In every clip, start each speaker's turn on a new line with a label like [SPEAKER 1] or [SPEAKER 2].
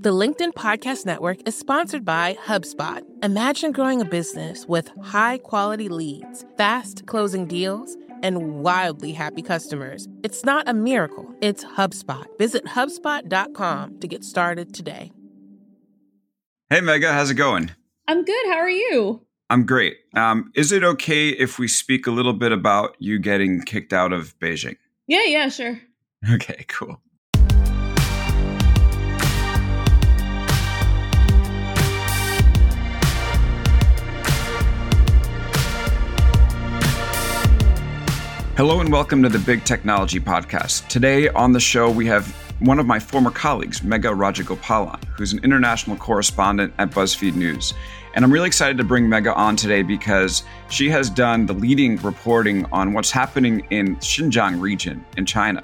[SPEAKER 1] The LinkedIn Podcast Network is sponsored by HubSpot. Imagine growing a business with high quality leads, fast closing deals, and wildly happy customers. It's not a miracle, it's HubSpot. Visit HubSpot.com to get started today.
[SPEAKER 2] Hey, Megha, how's it going?
[SPEAKER 3] I'm good. How are you?
[SPEAKER 2] I'm great. Um, is it okay if we speak a little bit about you getting kicked out of Beijing?
[SPEAKER 3] Yeah, yeah, sure.
[SPEAKER 2] Okay, cool. Hello and welcome to the Big Technology Podcast. Today on the show, we have one of my former colleagues, Megha Rajagopalan, who's an international correspondent at BuzzFeed News. And I'm really excited to bring Megha on today because she has done the leading reporting on what's happening in Xinjiang region in China,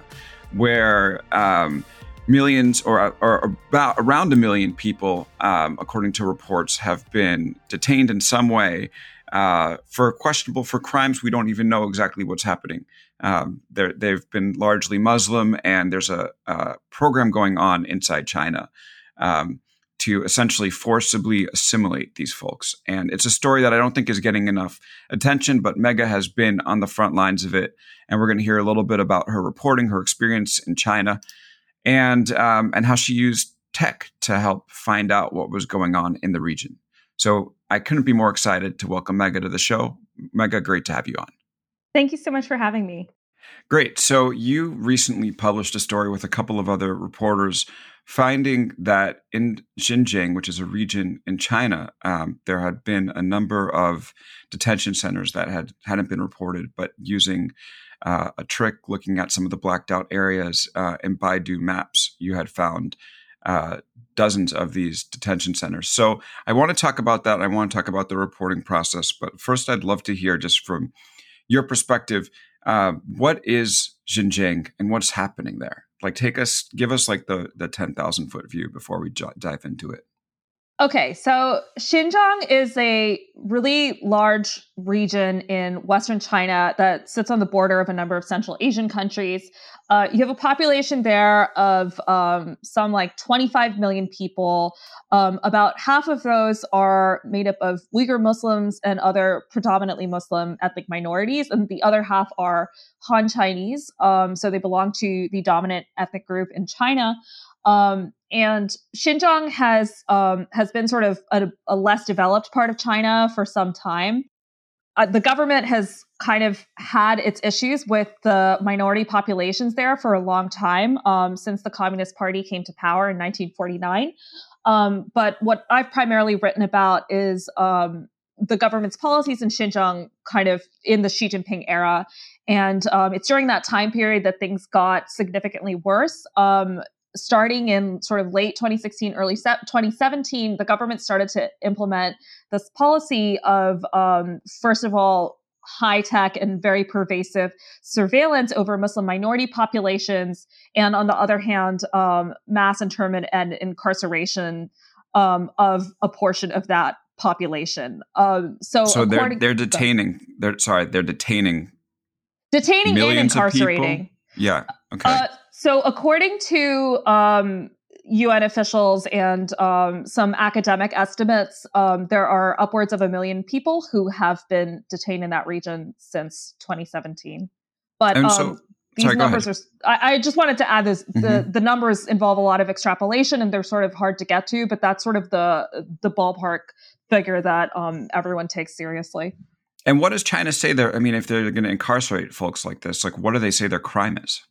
[SPEAKER 2] where um, millions or, or, about around a million people, um, according to reports, have been detained in some way uh, for questionable for crimes we don't even know exactly what's happening. Um, they've been largely Muslim, and there's a, a program going on inside China um, to essentially forcibly assimilate these folks. And it's a story that I don't think is getting enough attention, but Megha has been on the front lines of it, and we're going to hear a little bit about her reporting, her experience in China, and um, and how she used tech to help find out what was going on in the region. So I couldn't be more excited to welcome Megha to the show. Megha, great to have you on.
[SPEAKER 3] Thank you so much for having me.
[SPEAKER 2] Great. So you recently published a story with a couple of other reporters finding that in Xinjiang, which is a region in China, um, there had been a number of detention centers that had hadn't been reported, but using uh, a trick looking at some of the blacked out areas uh, in Baidu maps, you had found uh, dozens of these detention centers. So I want to talk about that. I want to talk about the reporting process. But first, I'd love to hear just from your perspective uh, what is Xinjiang and what's happening there? Like, take us, give us like the the ten thousand foot view before we j- dive into it.
[SPEAKER 3] Okay, so Xinjiang is a really large region in Western China that sits on the border of a number of Central Asian countries. Uh, you have a population there of um, some like 25 million people. Um, about half of those are made up of Uyghur Muslims and other predominantly Muslim ethnic minorities, and the other half are Han Chinese. Um, so they belong to the dominant ethnic group in China. Um, and Xinjiang has um, has been sort of a, a, less developed part of China for some time. Uh, the government has kind of had its issues with the minority populations there for a long time um, since the Communist Party came to power in 1949. Um, but what I've primarily written about is um, the government's policies in Xinjiang, kind of in the Xi Jinping era. And um, it's during that time period that things got significantly worse. Um, starting in sort of late 2016, early 2017, the government started to implement this policy of, um, first of all, high tech and very pervasive surveillance over Muslim minority populations, and on the other hand, um, mass internment and incarceration um, of a portion of that population. Um, so,
[SPEAKER 2] so they're they're detaining. They're sorry, they're detaining,
[SPEAKER 3] detaining and incarcerating.
[SPEAKER 2] Yeah. Okay. Uh,
[SPEAKER 3] so, according to um, UN officials and um, some academic estimates, um, there are upwards of a million people who have been detained in that region since 2017. But um, so, these sorry, numbers are. I, I, just wanted to add this: mm-hmm. the the numbers involve a lot of extrapolation, and they're sort of hard to get to. But that's sort of the the ballpark figure that um, everyone takes seriously.
[SPEAKER 2] And what does China say there? I mean, if they're going to incarcerate folks like this, like what do they say their crime is?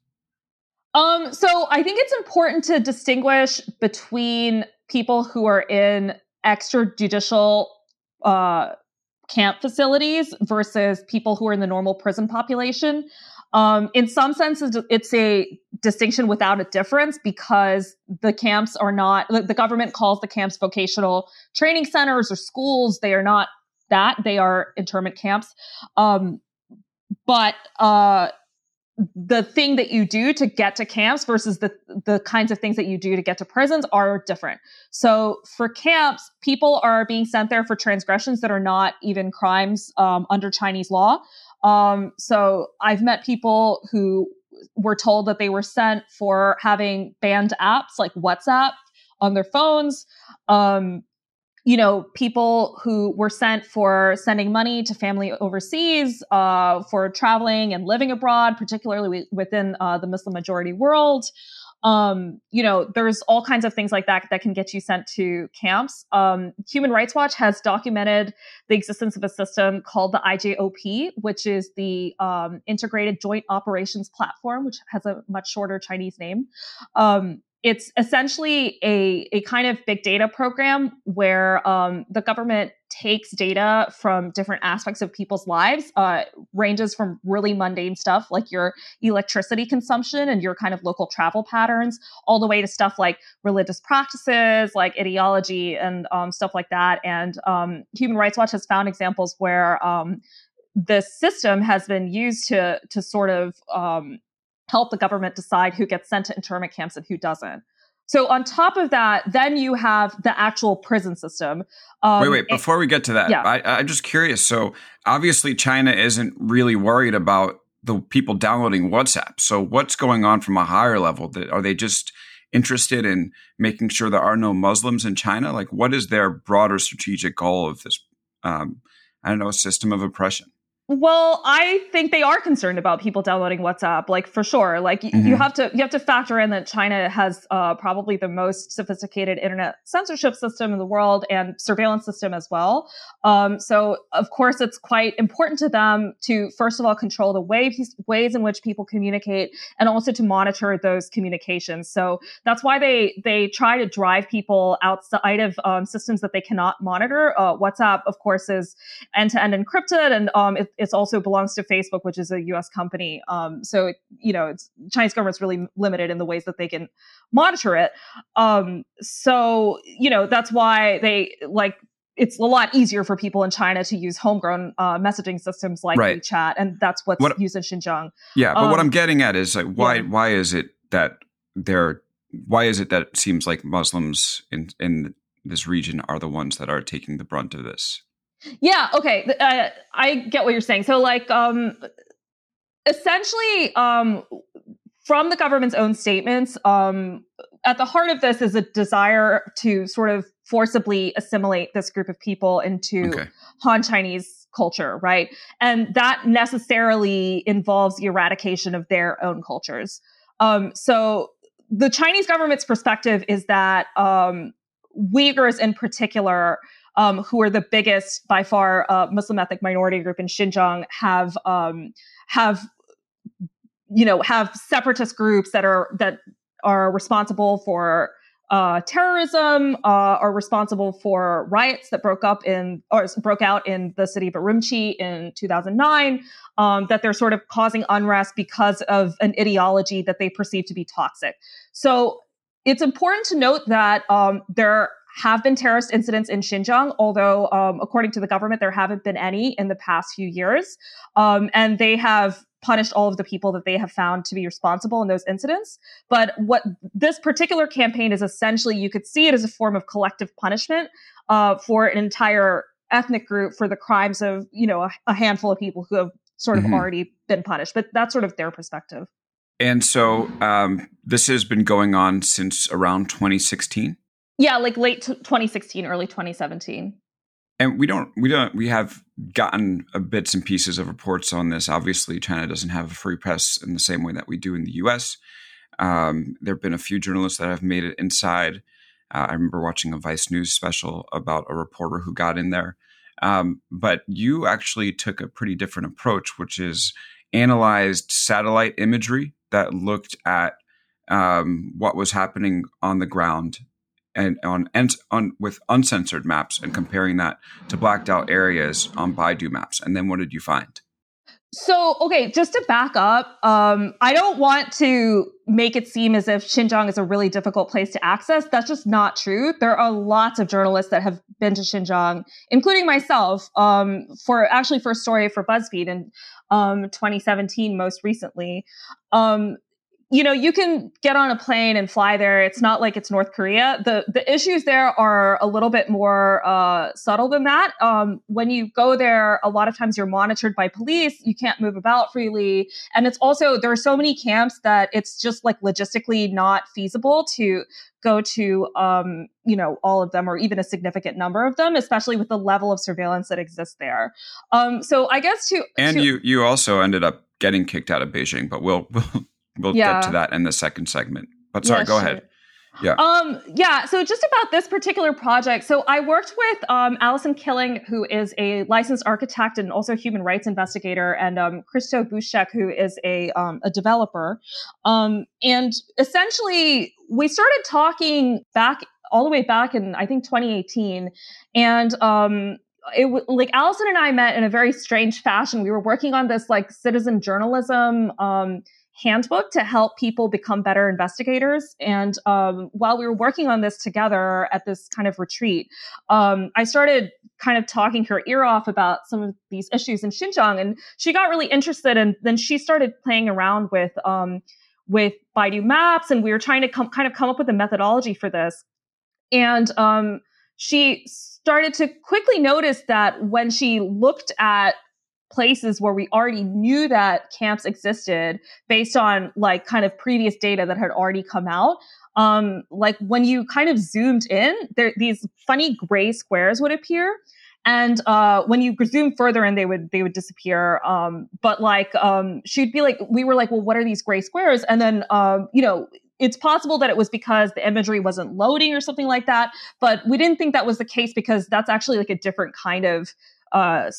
[SPEAKER 3] Um, so I think it's important to distinguish between people who are in extrajudicial uh, camp facilities versus people who are in the normal prison population. Um, in some senses, it's a distinction without a difference because the camps are not, the government calls the camps vocational training centers or schools. They are not that, they are internment camps. Um, but uh, the thing that you do to get to camps versus the the kinds of things that you do to get to prisons are different. So for camps, people are being sent there for transgressions that are not even crimes um, under Chinese law. Um, so I've met people who were told that they were sent for having banned apps like WhatsApp on their phones. Um, you know, people who were sent for sending money to family overseas, uh, for traveling and living abroad, particularly within uh, the Muslim majority world. Um, you know, there's all kinds of things like that that can get you sent to camps. Um, Human Rights Watch has documented the existence of a system called the IJOP, which is the um, Integrated Joint Operations Platform, which has a much shorter Chinese name. It's essentially a, a kind of big data program where um, the government takes data from different aspects of people's lives, uh, ranges from really mundane stuff like your electricity consumption and your kind of local travel patterns, all the way to stuff like religious practices, like ideology and um, stuff like that. And um, Human Rights Watch has found examples where um, this system has been used to to sort of um, help the government decide who gets sent to internment camps and who doesn't. So on top of that, then you have the actual prison system.
[SPEAKER 2] Um, wait, wait. Before we get to that, yeah. I, I'm just curious. So obviously, China isn't really worried about the people downloading WhatsApp. So what's going on from a higher level? That Are they just interested in making sure there are no Muslims in China? Like, what is their broader strategic goal of this? Um, I don't know, system of oppression.
[SPEAKER 3] Well, I think they are concerned about people downloading WhatsApp, like for sure. Like mm-hmm. you have to you have to factor in that China has uh, probably the most sophisticated internet censorship system in the world and surveillance system as well. Um, so of course, it's quite important to them to first of all control the ways ways in which people communicate and also to monitor those communications. So that's why they they try to drive people outside of um, systems that they cannot monitor. Uh, WhatsApp, of course, is end to end encrypted and um, it, it also belongs to Facebook, which is a U.S. company. Um, so you know, it's Chinese government's really limited in the ways that they can monitor it. Um, so you know, that's why they like it's a lot easier for people in China to use homegrown uh, messaging systems like right. WeChat, and that's what's what, used in Xinjiang.
[SPEAKER 2] Yeah, but um, what I'm getting at is like, why yeah. why is it that they're why is it that it seems like Muslims in in this region are the ones that are taking the brunt of this?
[SPEAKER 3] Yeah. Okay. Uh, I get what you're saying. So, like, um, essentially, um, from the government's own statements, um, at the heart of this is a desire to sort of forcibly assimilate this group of people into okay. Han Chinese culture, right? And that necessarily involves the eradication of their own cultures. Um, so the Chinese government's perspective is that um, Uyghurs in particular um, who are the biggest by far uh, Muslim ethnic minority group in Xinjiang, have um, have you know have separatist groups that are that are responsible for uh, terrorism, uh, are responsible for riots that broke up in or broke out in the city of Urumqi in 2009. Um, that they're sort of causing unrest because of an ideology that they perceive to be toxic. So it's important to note that um, there have been terrorist incidents in Xinjiang, although, um, according to the government, there haven't been any in the past few years. Um, and they have punished all of the people that they have found to be responsible in those incidents. But what this particular campaign is essentially, you could see it as a form of collective punishment uh, for an entire ethnic group for the crimes of, you know, a, a handful of people who have sort of mm-hmm. already been punished. But that's sort of their perspective.
[SPEAKER 2] And so um, this has been going on since around 2016.
[SPEAKER 3] Yeah, like late t- 2016, early 2017.
[SPEAKER 2] And we don't, we don't, we have gotten bits and pieces of reports on this. Obviously, China doesn't have a free press in the same way that we do in the U.S. Um, there have been a few journalists that have made it inside. Uh, I remember watching a Vice News special about a reporter who got in there. Um, but you actually took a pretty different approach, which is analyzed satellite imagery that looked at um, what was happening on the ground and on, on with uncensored maps and comparing that to blacked out areas on Baidu maps. And then what did you find?
[SPEAKER 3] So, okay, just to back up, um, I don't want to make it seem as if Xinjiang is a really difficult place to access. That's just not true. There are lots of journalists that have been to Xinjiang, including myself, um, for actually for a story for BuzzFeed in um, 2017, most recently. You know, you can get on a plane and fly there. It's not like it's North Korea. The the issues there are a little bit more uh, subtle than that. Um, when you go there, a lot of times you're monitored by police. You can't move about freely, and it's also there are so many camps that it's just like logistically not feasible to go to um, you know all of them or even a significant number of them especially with the level of surveillance that exists there um, so i guess to
[SPEAKER 2] and
[SPEAKER 3] to,
[SPEAKER 2] you you also ended up getting kicked out of beijing but we'll we'll, we'll
[SPEAKER 3] Yeah.
[SPEAKER 2] get to that in the second segment but sorry
[SPEAKER 3] Yeah,
[SPEAKER 2] go
[SPEAKER 3] sure.
[SPEAKER 2] ahead Yeah.
[SPEAKER 3] Um, yeah. So just about this particular project. So I worked with um, Allison Killing, who is a licensed architect and also human rights investigator, and um, Christo Buschek, who is a um, a developer. Um, and essentially, we started talking back all the way back in I think 2018, and um, it w- like Allison and I met in a very strange fashion. We were working on this like citizen journalism um, handbook to help people become better investigators. And um, while we were working on this together at this kind of retreat, um, I started kind of talking her ear off about some of these issues in Xinjiang, and she got really interested. And then she started playing around with um, with Baidu Maps, and we were trying to com- kind of come up with a methodology for this. And um, she started to quickly notice that when she looked at places where we already knew that camps existed based on like kind of previous data that had already come out. Um like when you kind of zoomed in there these funny gray squares would appear. And uh when you zoom further in they would they would disappear. Um but like um she'd be like we were like well what are these gray squares? And then um you know it's possible that it was because the imagery wasn't loading or something like that. But we didn't think that was the case because that's actually like a different kind of uh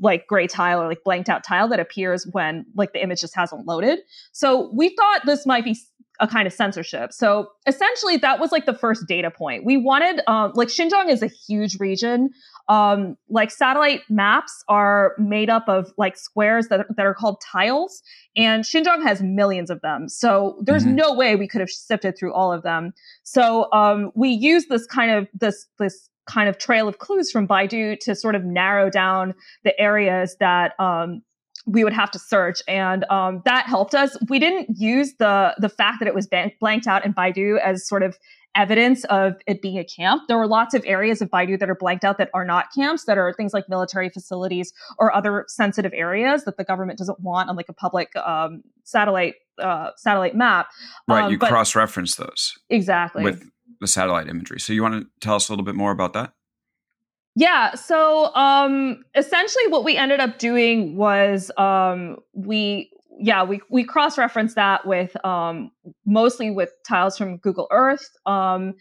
[SPEAKER 3] like gray tile or like blanked out tile that appears when like the image just hasn't loaded. So we thought this might be a kind of censorship. So essentially that was like the first data point. We wanted um like xinjiang is a huge region. Um like satellite maps are made up of like squares that, that are called tiles and xinjiang has millions of them. So there's
[SPEAKER 2] Mhm.
[SPEAKER 3] no way we could have sifted through all of them. So um we use this kind of this this kind of trail of clues from Baidu to sort of narrow down the areas that um, we would have to search, and um, that helped us. We didn't use the the fact that it was ban- blanked out in Baidu as sort of evidence of it being a camp. There were lots of areas of Baidu that are blanked out that are not camps, that are things like military facilities or other sensitive areas that the government doesn't want on like a public um, satellite uh, satellite map.
[SPEAKER 2] right
[SPEAKER 3] Um,
[SPEAKER 2] you cross reference those
[SPEAKER 3] Exactly.
[SPEAKER 2] with the satellite imagery so you want to tell us a little bit more about that
[SPEAKER 3] Yeah. So um essentially what we ended up doing was um we yeah, we we cross-referenced that with um mostly with tiles from Google Earth. Um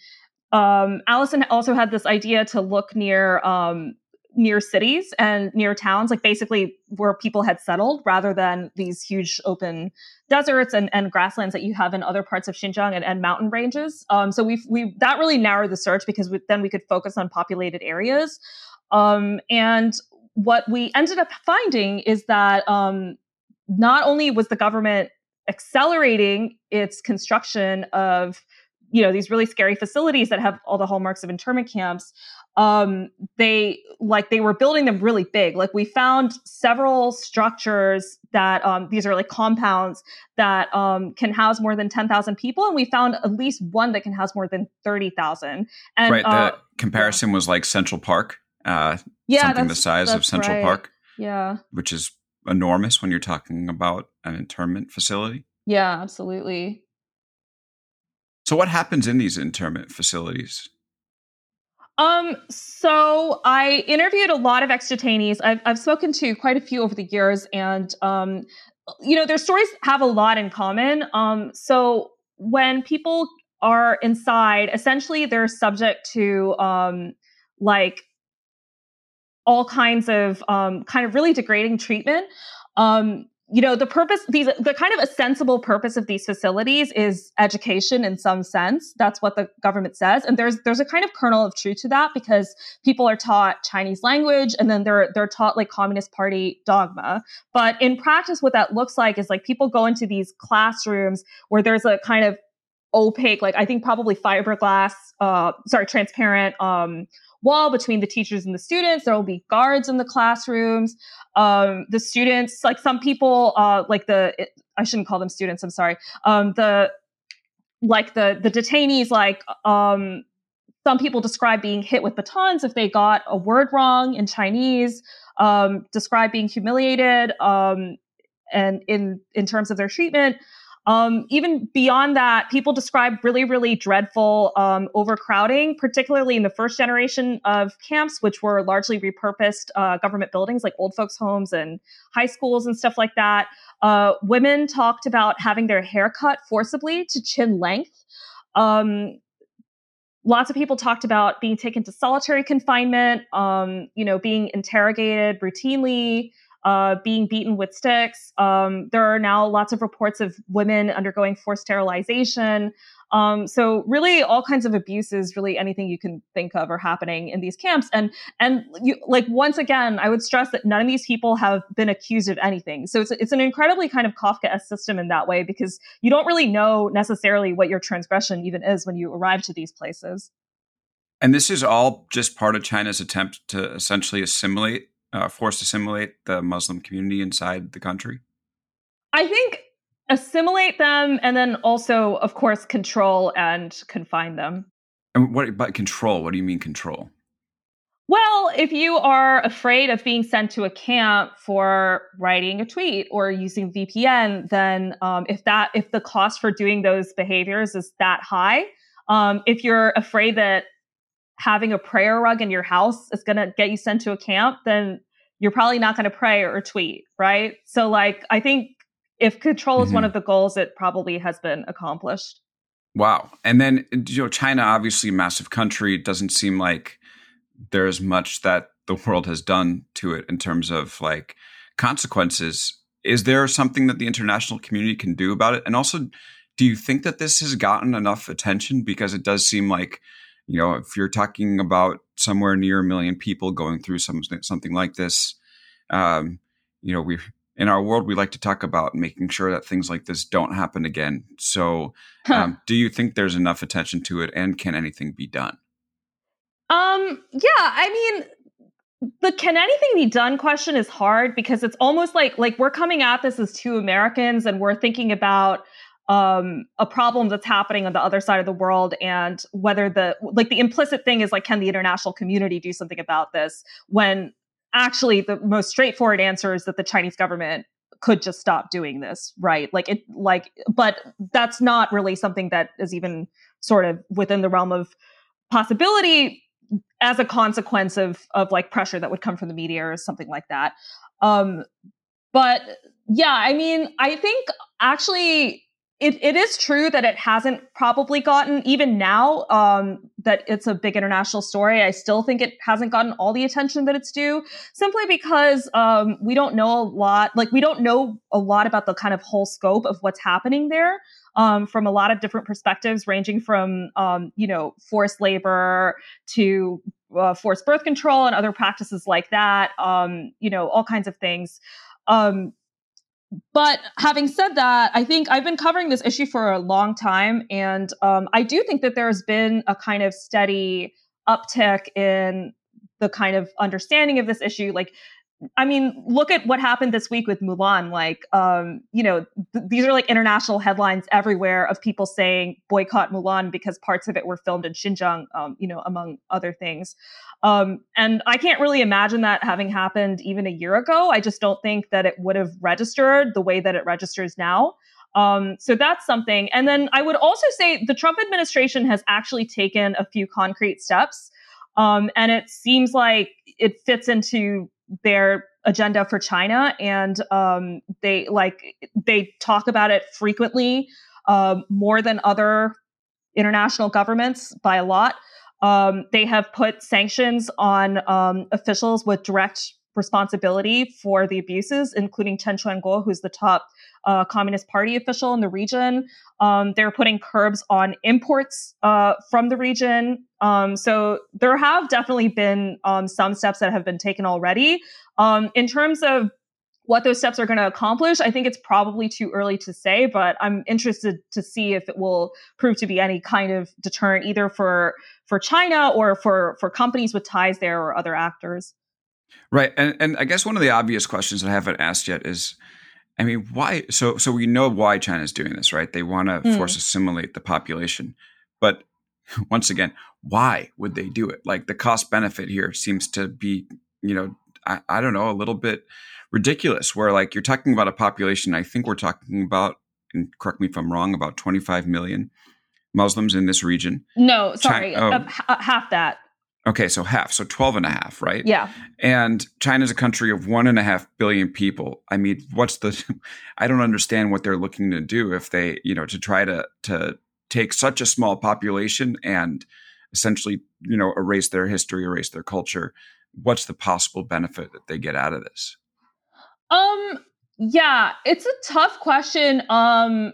[SPEAKER 3] um Allison also had this idea to look near um near cities and near towns, like basically where people had settled rather than these huge open deserts and, and grasslands that you have in other parts of Xinjiang and, and mountain ranges. Um, so we we that really narrowed the search because we, then we could focus on populated areas. Um, and what we ended up finding is that um, not only was the government accelerating its construction of you know these really scary facilities that have all the hallmarks of internment camps um they like they were building them really big. Like we found several structures that um these are like compounds that um can house more than 10,000 people and we found at least one that can house more than 30,000 and
[SPEAKER 2] right the
[SPEAKER 3] uh,
[SPEAKER 2] comparison was like central park uh
[SPEAKER 3] yeah
[SPEAKER 2] something the size of central
[SPEAKER 3] right.
[SPEAKER 2] park
[SPEAKER 3] yeah.
[SPEAKER 2] which is enormous when you're talking about an internment facility.
[SPEAKER 3] Yeah absolutely.
[SPEAKER 2] So what happens in these internment facilities
[SPEAKER 3] Um, so I interviewed a lot of ex-detainees. I've, I've spoken to quite a few over the years, and um, you know, their stories have a lot in common. Um, so when people are inside, essentially they're subject to um, like all kinds of um, kind of really degrading treatment. Um, you know, the purpose, these, the kind of a sensible purpose of these facilities is education in some sense. That's what the government says, and there's there's a kind of kernel of truth to that because people are taught Chinese language, and then they're they're taught like Communist Party dogma. But in practice, what that looks like is like people go into these classrooms where there's a kind of opaque, like I think probably fiberglass, uh, sorry, transparent um, wall between the teachers and the students. There will be guards in the classrooms. Um, the students, like some people, uh, like the I shouldn't call them students. I'm sorry. Um, the like the the detainees like um, some people describe being hit with batons if they got a word wrong in Chinese. Um, describe being humiliated um, and in in terms of their treatment. Um, even beyond that, people describe really, really dreadful um, overcrowding, particularly in the first generation of camps, which were largely repurposed uh, government buildings like old folks' homes and high schools and stuff like that. Uh, women talked about having their hair cut forcibly to chin length. Um, lots of people talked about being taken to solitary confinement, um, you know, being interrogated routinely uh, being beaten with sticks. Um, there are now lots of reports of women undergoing forced sterilization. Um, so really, all kinds of abuses, really anything you can think of, are happening in these camps. And and you, like once again, I would stress that none of these people have been accused of anything. So it's it's an incredibly kind of Kafkaesque system in that way because you don't really know necessarily what your transgression even is when you arrive to these places.
[SPEAKER 2] And this is all just part of China's attempt to essentially assimilate uh, forced assimilate the Muslim community inside the country?
[SPEAKER 3] I think assimilate them and then also, of course, control and confine them.
[SPEAKER 2] And what about control? What do you mean control?
[SPEAKER 3] Well, if you are afraid of being sent to a camp for writing a tweet or using VPN, then um, if that if the cost for doing those behaviors is that high, um, if you're afraid that having a prayer rug in your house is going to get you sent to a camp, then you're probably not going to pray or tweet, right? So, like, I think if control is mm-hmm. one of the goals, it probably has been accomplished.
[SPEAKER 2] Wow. And then, you know, China, obviously a massive country, it doesn't seem like there's much that the world has done to it in terms of like consequences. Is there something that the international community can do about it? And also, do you think that this has gotten enough attention? Because it does seem like you know, if you're talking about somewhere near a million people going through some, something like this, um, you know, we in our world we like to talk about making sure that things like this don't happen again. So, huh. um, do you think there's enough attention to it, and can anything be done?
[SPEAKER 3] Um, yeah, I mean, the can anything be done question is hard because it's almost like like we're coming at this as two Americans and we're thinking about um, a problem that's happening on the other side of the world and whether the like the implicit thing is like can the international community do something about this when actually the most straightforward answer is that the chinese government could just stop doing this right? Like it like but that's not really something that is even sort of within the realm of possibility as a consequence of of like pressure that would come from the media or something like that. Um but yeah i mean i think actually it, it is true that it hasn't probably gotten even now um, that it's a big international story i still think it hasn't gotten all the attention that it's due simply because um, we don't know a lot like we don't know a lot about the kind of whole scope of what's happening there um, from a lot of different perspectives ranging from um, you know forced labor to uh, forced birth control and other practices like that um, you know all kinds of things. Um, but having said that, I think I've been covering this issue for a long time, and um, I do think that there's been a kind of steady uptick in the kind of understanding of this issue. Like I mean, look at what happened this week with Mulan. Like, um, you know, th- these are like international headlines everywhere of people saying boycott Mulan because parts of it were filmed in Xinjiang, um, you know, among other things. Um, and I can't really imagine that having happened even a year ago. I just don't think that it would have registered the way that it registers now. Um, so that's something. And then I would also say the Trump administration has actually taken a few concrete steps. Um, and it seems like it fits into their agenda for China, and um, they like they talk about it frequently, um, more than other international governments by a lot. Um, they have put sanctions on um, officials with direct responsibility for the abuses, including Chen Quanguo, who's the top uh, Communist Party official in the region. Um, they're putting curbs on imports uh, from the region. Um, so there have definitely been um, some steps that have been taken already. Um, in terms of what those steps are going to accomplish, I think it's probably too early to say, but I'm interested to see if it will prove to be any kind of deterrent either for for China or for for companies with ties there or other actors.
[SPEAKER 2] Right. And, and I guess one of the obvious questions that I haven't asked yet is I mean, why? So, so we know why China's doing this, right? They want to mm. force assimilate the population, but once again, why would they do it? Like the cost benefit here seems to be, you know, I, I don't know, a little bit ridiculous. Where like you're talking about a population, I think we're talking about, and correct me if I'm wrong, about 25 million Muslims in this region.
[SPEAKER 3] No, sorry, China, oh. uh, half that.
[SPEAKER 2] Okay, so half, so 12 and a half, right?
[SPEAKER 3] Yeah.
[SPEAKER 2] And China's a country of one and a half billion people. I mean, what's the, I don't understand what they're looking to do if they, you know, to try to, to take such a small population and essentially, you know, erase their history, erase their culture. What's the possible benefit that they get out of this?
[SPEAKER 3] Um, yeah, it's a tough question. Um,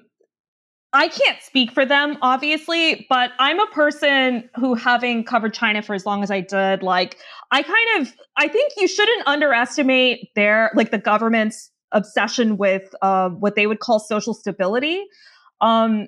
[SPEAKER 3] I can't speak for them, obviously, but I'm a person who, having covered China for as long as I did, like, I kind of, I think you shouldn't underestimate their, like, the government's obsession with uh, what they would call social stability. Um,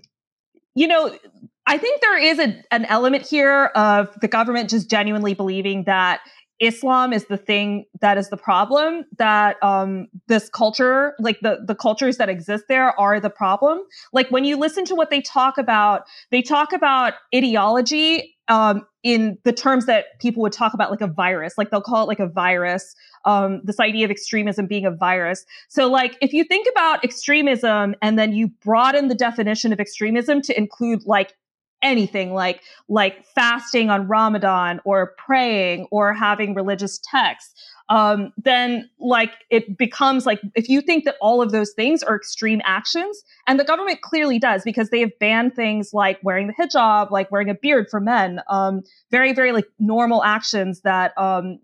[SPEAKER 3] you know, I think there is a, an element here of the government just genuinely believing that Islam is the thing that is the problem, that um, this culture, like the, the cultures that exist there are the problem. Like when you listen to what they talk about, they talk about ideology um, in the terms that people would talk about like a virus, like they'll call it like a virus, um, this idea of extremism being a virus. So like if you think about extremism and then you broaden the definition of extremism to include like anything like like fasting on Ramadan or praying or having religious texts, um, then like it becomes like if you think that all of those things are extreme actions, and the government clearly does because they have banned things like wearing the hijab, like wearing a beard for men, um, very very like normal actions that um,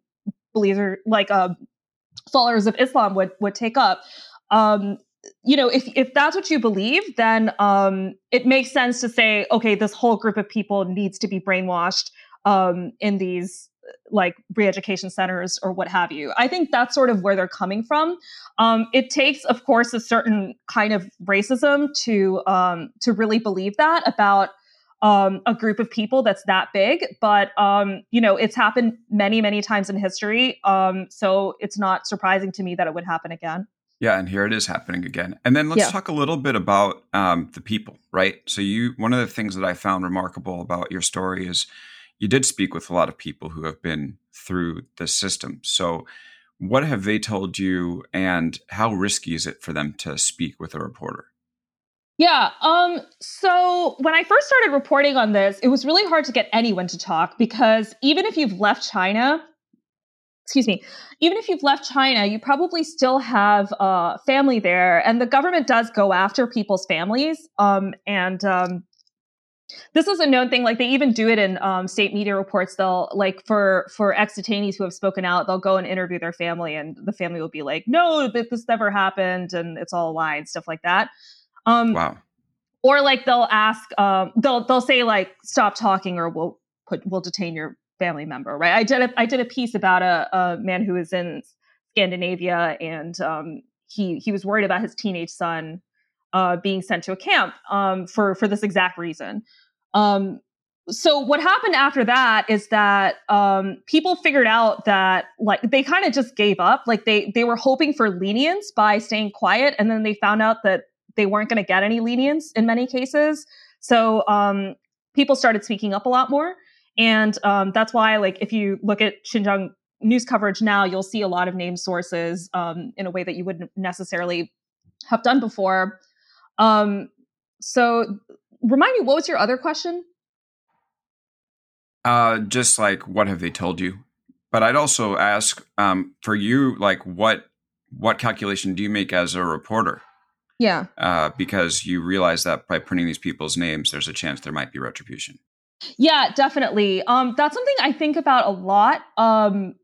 [SPEAKER 3] believers like uh, followers of Islam would would take up. Um, you know, if if that's what you believe, then um, it makes sense to say, okay, this whole group of people needs to be brainwashed um, in these like re-education centers or what have you. I think that's sort of where they're coming from. Um, it takes, of course, a certain kind of racism to um, to really believe that about um, a group of people that's that big. But um, you know, it's happened many, many times in history. Um, so it's not surprising to me that it would happen again.
[SPEAKER 2] Yeah, and here it is happening again. And then let's yeah. talk a little bit about um, the people, right? So you, one of the things that I found remarkable about your story is you did speak with a lot of people who have been through the system. So what have they told you, and how risky is it for them to speak with a reporter?
[SPEAKER 3] Yeah. Um, so when I first started reporting on this, it was really hard to get anyone to talk because even if you've left China, excuse me, even if you've left China, you probably still have a uh, family there, and the government does go after people's families. Um, and um, this is a known thing. Like they even do it in um, state media reports. They'll like for for ex detainees who have spoken out, they'll go and interview their family, and the family will be like, "No, this never happened, and it's all a lie," and stuff like that.
[SPEAKER 2] Um, wow.
[SPEAKER 3] Or like they'll ask, um, they'll they'll say like, "Stop talking," or we'll put we'll detain your family member, right? I did a, I did a piece about a, a man who was in Scandinavia and um, he he was worried about his teenage son uh, being sent to a camp um, for for this exact reason. Um, so what happened after that is that um, people figured out that like they kind of just gave up. Like they they were hoping for lenience by staying quiet, and then they found out that they weren't going to get any lenience in many cases. So um, people started speaking up a lot more. And um, that's why, like, if you look at Xinjiang news coverage now, you'll see a lot of name sources um, in a way that you wouldn't necessarily have done before. Um, so, remind me, what was your other question?
[SPEAKER 2] Uh, just like, what have they told you? But I'd also ask um, for you, like, what what calculation do you make as a reporter?
[SPEAKER 3] Yeah.
[SPEAKER 2] Uh, because you realize that by printing these people's names, there's a chance there might be retribution.
[SPEAKER 3] Yeah, definitely. Um, that's something I think about a lot. Um,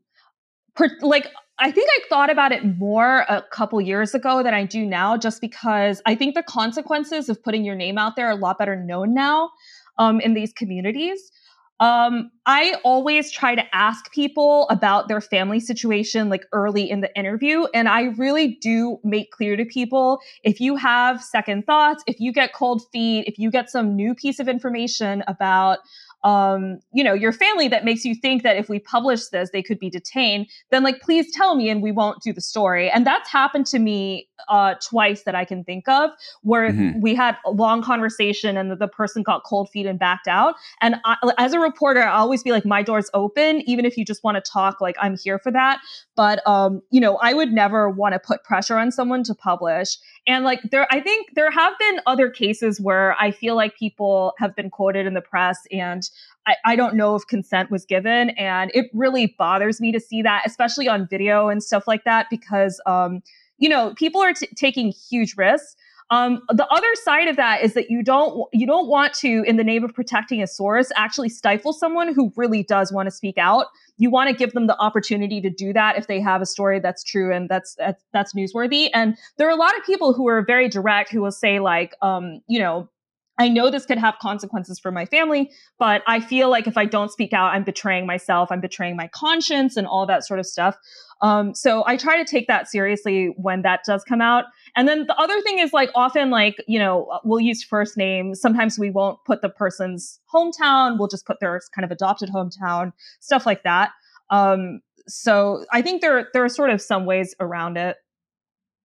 [SPEAKER 3] per, like I think I thought about it more a couple years ago than I do now, just because I think the consequences of putting your name out there are a lot better known now um, in these communities. Um, I always try to ask people about their family situation like early in the interview. And I really do make clear to people if you have second thoughts, if you get cold feet, if you get some new piece of information about um, you know, your family that makes you think that if we publish this, they could be detained, then like, please tell me and we won't do the story. And that's happened to me uh, twice that I can think of where mm-hmm. we had a long conversation and the, the, person got cold feet and backed out. And I, as a reporter, I always be like, my door's open, even if you just want to talk, like I'm here for that. But, um, you know, I would never want to put pressure on someone to publish. And like there, I think there have been other cases where I feel like people have been quoted in the press and I, I, don't know if consent was given. And it really bothers me to see that, especially on video and stuff like that, because, um, you know, people are t- taking huge risks. Um, the other side of that is that you don't you don't want to, in the name of protecting a source, actually stifle someone who really does want to speak out. You want to give them the opportunity to do that if they have a story that's true and that's that's, that's newsworthy. And there are a lot of people who are very direct who will say like, um, you know, I know this could have consequences for my family, but I feel like if I don't speak out, I'm betraying myself, I'm betraying my conscience, and all that sort of stuff. Um, so I try to take that seriously when that does come out. And then the other thing is like often like, you know, we'll use first names. Sometimes we won't put the person's hometown. We'll just put their kind of adopted hometown, stuff like that. Um, so I think there, there are sort of some ways around it.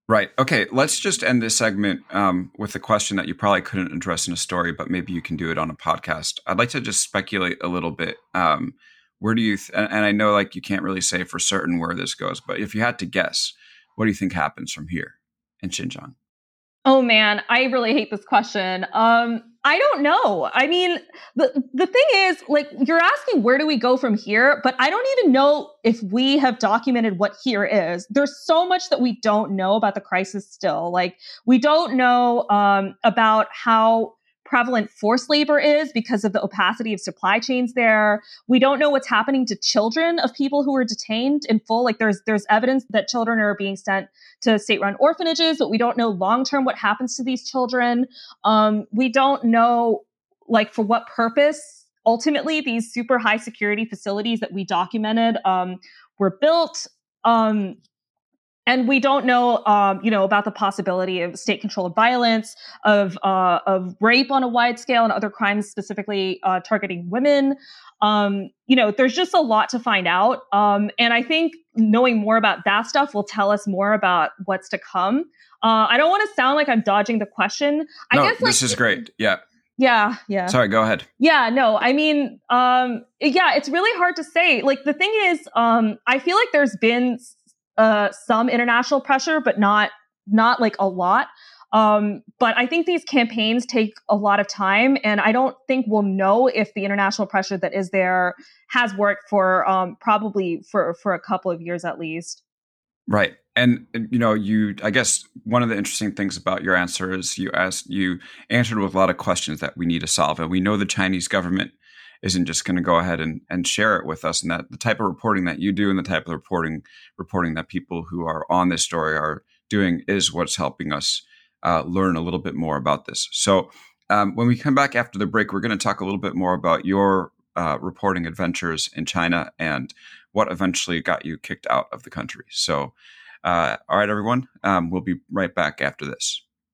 [SPEAKER 2] Right. Okay. Let's just end this segment um, with a question that you probably couldn't address in a story, but maybe you can do it on a podcast. I'd like to just speculate a little bit. Um, where do you th- and i know like you can't really say for certain where this goes but if you had to guess what do you think happens from here in xinjiang
[SPEAKER 3] oh man i really hate this question um i don't know. I mean the the thing is like you're asking where do we go from here but i don't even know if we have documented what here is. There's so much that we don't know about the crisis still. Like we don't know um, about how prevalent forced labor is because of the opacity of supply chains there. We don't know what's happening to children of people who are detained in full. Like there's there's evidence that children are being sent to state-run orphanages, but we don't know long term what happens to these children. Um, we don't know like for what purpose ultimately these super high security facilities that we documented um, were built. Um, and we don't know, um, you know, about the possibility of state-controlled violence, of uh, of rape on a wide scale, and other crimes specifically uh, targeting women. Um, you know, there's just a lot to find out, um, and I think knowing more about that stuff will tell us more about what's to come. Uh, I don't want to sound like I'm dodging the question. I
[SPEAKER 2] no,
[SPEAKER 3] guess
[SPEAKER 2] like, this is great. Yeah.
[SPEAKER 3] Yeah, yeah.
[SPEAKER 2] Sorry, go ahead.
[SPEAKER 3] Yeah, no, I mean, um, yeah, it's really hard to say. Like the thing is, um, I feel like there's been uh, some international pressure, but not not like a lot. Um, but I think these campaigns take a lot of time, and I don't think we'll know if the international pressure that is there has worked for um, probably for for a couple of years at least.
[SPEAKER 2] Right, and you know, you I guess one of the interesting things about your answer is you asked you answered with a lot of questions that we need to solve, and we know the Chinese government isn't just going to go ahead and, and share it with us and that the type of reporting that you do and the type of reporting reporting that people who are on this story are doing is what's helping us uh, learn a little bit more about this. So um, when we come back after the break we're going to talk a little bit more about your uh, reporting adventures in china and what eventually got you kicked out of the country. So uh, all right everyone um, we'll be right back after this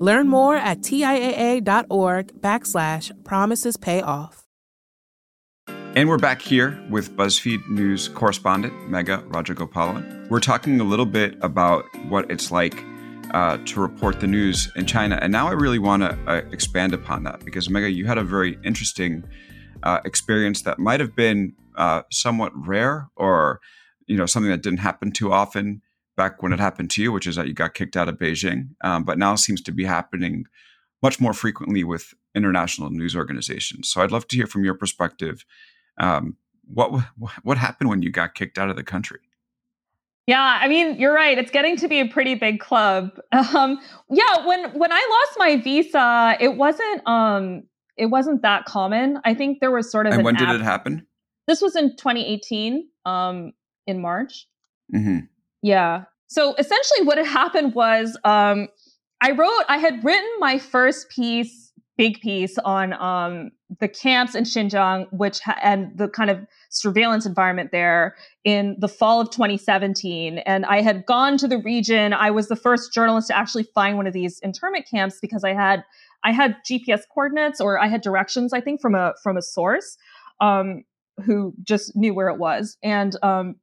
[SPEAKER 1] Learn more at TIAA.org backslash promises pay off.
[SPEAKER 2] And we're back here with BuzzFeed News correspondent Megha Rajagopalan. We're talking a little bit about what it's like uh, to report the news in China. And now I really want to uh, expand upon that because, Megha, you had a very interesting uh, experience that might have been uh, somewhat rare or you know something that didn't happen too often back when it happened to you, which is that you got kicked out of Beijing, um, but now seems to be happening much more frequently with international news organizations. So I'd love to hear from your perspective um, what what happened when you got kicked out of the country?
[SPEAKER 3] Yeah, I mean, you're right. It's getting to be a pretty big club. Um, yeah, when when I lost my visa, it wasn't um it wasn't that common. I think there was sort of
[SPEAKER 2] And when did it happen?
[SPEAKER 3] This was in 2018, um, in March.
[SPEAKER 2] Mm-hmm.
[SPEAKER 3] Yeah. So essentially, what had happened was um, I wrote, I had written my first piece, big piece on um, the camps in Xinjiang, which ha- and the kind of surveillance environment there in the fall of 2017. And I had gone to the region. I was the first journalist to actually find one of these internment camps because I had I had GPS coordinates or I had directions, I think, from a from a source um, who just knew where it was. And um,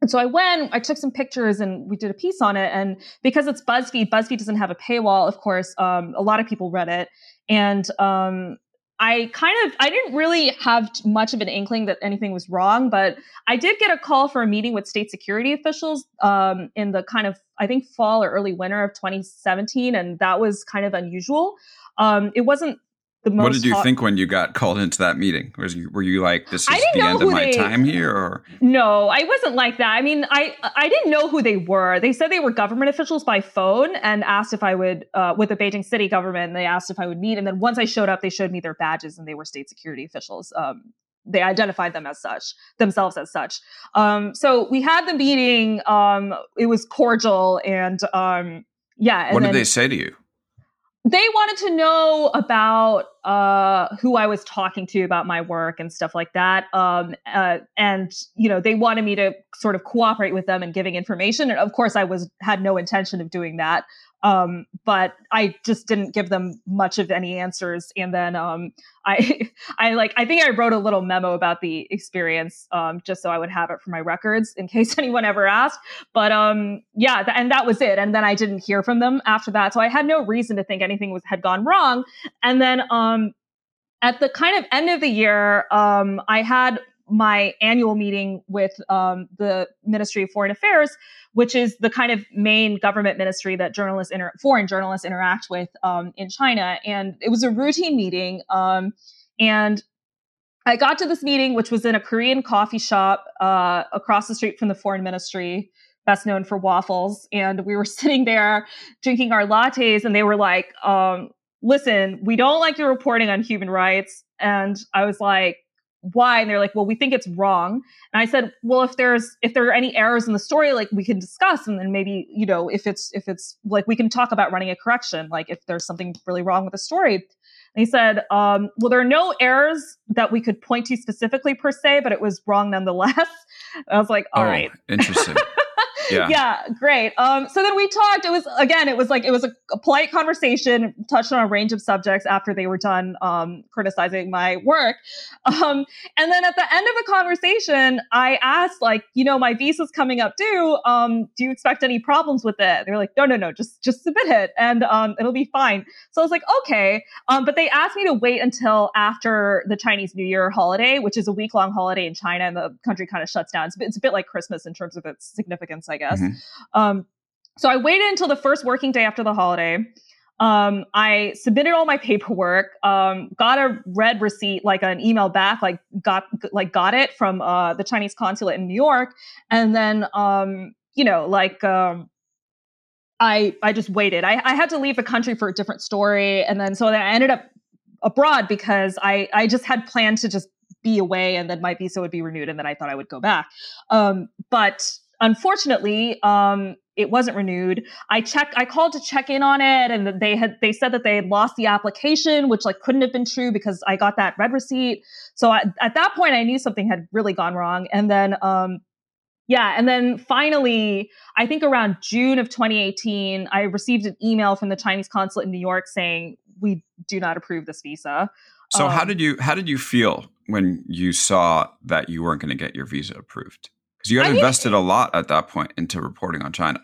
[SPEAKER 3] and so I went, I took some pictures and we did a piece on it. And because it's BuzzFeed, BuzzFeed doesn't have a paywall, of course, um, a lot of people read it. And um, I kind of I didn't really have much of an inkling that anything was wrong, but I did get a call for a meeting with state security officials um, in the kind of I think fall or early winter of 2017, and that was kind of unusual. Um, it wasn't the most.
[SPEAKER 2] What did you
[SPEAKER 3] hot-
[SPEAKER 2] think when you got called into that meeting? Was you, were you like, "This is the end of my
[SPEAKER 3] they-
[SPEAKER 2] time here"? Or
[SPEAKER 3] No, I wasn't like that. I mean, I I didn't know who they were. They said they were government officials by phone and asked if I would uh, with the Beijing city government. And they asked if I would meet, and then once I showed up, they showed me their badges, and they were state security officials. Um, they identified them as such themselves as such. Um, so we had the meeting. Um, it was cordial, and um, yeah. And
[SPEAKER 2] what
[SPEAKER 3] then,
[SPEAKER 2] did they say to you?
[SPEAKER 3] they wanted to know about uh, who I was talking to about my work and stuff like that. Um, uh, and you know, they wanted me to sort of cooperate with them in giving information. And of course, I was had no intention of doing that. Um, but I just didn't give them much of any answers. And then um, I, I like, I think I wrote a little memo about the experience um, just so I would have it for my records in case anyone ever asked. But um, yeah, th- and that was it. And then I didn't hear from them after that, so I had no reason to think anything was had gone wrong. And then um, at the kind of end of the year, um, I had my annual meeting with um, the Ministry of Foreign Affairs, which is the kind of main government ministry that journalists, inter- foreign journalists, interact with um, in China. And it was a routine meeting. Um, and I got to this meeting, which was in a Korean coffee shop uh, across the street from the foreign ministry, best known for waffles. And we were sitting there drinking our lattes, and they were like, um, listen, we don't like your reporting on human rights. And I was like, why? And they're like, well, we think it's wrong. And I said, well, if there's if there are any errors in the story, like we can discuss, and then maybe you know if it's if it's like we can talk about running a correction, like if there's something really wrong with the story. And he said, um, well, there are no errors that we could point to specifically per se, but it was wrong nonetheless. I was like, all
[SPEAKER 2] oh,
[SPEAKER 3] right,
[SPEAKER 2] interesting. Yeah.
[SPEAKER 3] yeah, great. Um, so then we talked. It was again, it was like it was a, a polite conversation, touched on a range of subjects after they were done um, criticizing my work. Um, and then at the end of the conversation, I asked, like, you know, my visa's coming up due. Um, do you expect any problems with it? They were like, no, no, no, just just submit it, and um, it'll be fine. So I was like, okay. Um, but they asked me to wait until after the Chinese New Year holiday, which is a week long holiday in China, and the country kind of shuts down. It's, a bit- it's a bit like Christmas in terms of its significance, I guess.
[SPEAKER 2] Mhm.
[SPEAKER 3] Um, so I waited until the first working day after the holiday. Um, I submitted all my paperwork, um, got a red receipt, like an email back, like got like got it from uh, the Chinese consulate in New York, and then um, you know, like um, I I just waited. I, I had to leave the country for a different story, and then so then I ended up abroad because I I just had planned to just be away, and then my visa would be renewed, and then I thought I would go back. Um, but unfortunately, um, it wasn't renewed. I checked, I called to check in on it, and they had they said that they had lost the application, which like couldn't have been true because I got that red receipt. So I, at that point, I knew something had really gone wrong, and then. Um, yeah, and then finally, I think around June of 2018, I received an email from the Chinese consulate in New York saying we do not approve this visa.
[SPEAKER 2] So how
[SPEAKER 3] Um,
[SPEAKER 2] did you how did you feel when you saw that you weren't going to get your visa approved? Because you had
[SPEAKER 3] I mean-
[SPEAKER 2] invested a lot at that point into reporting on China.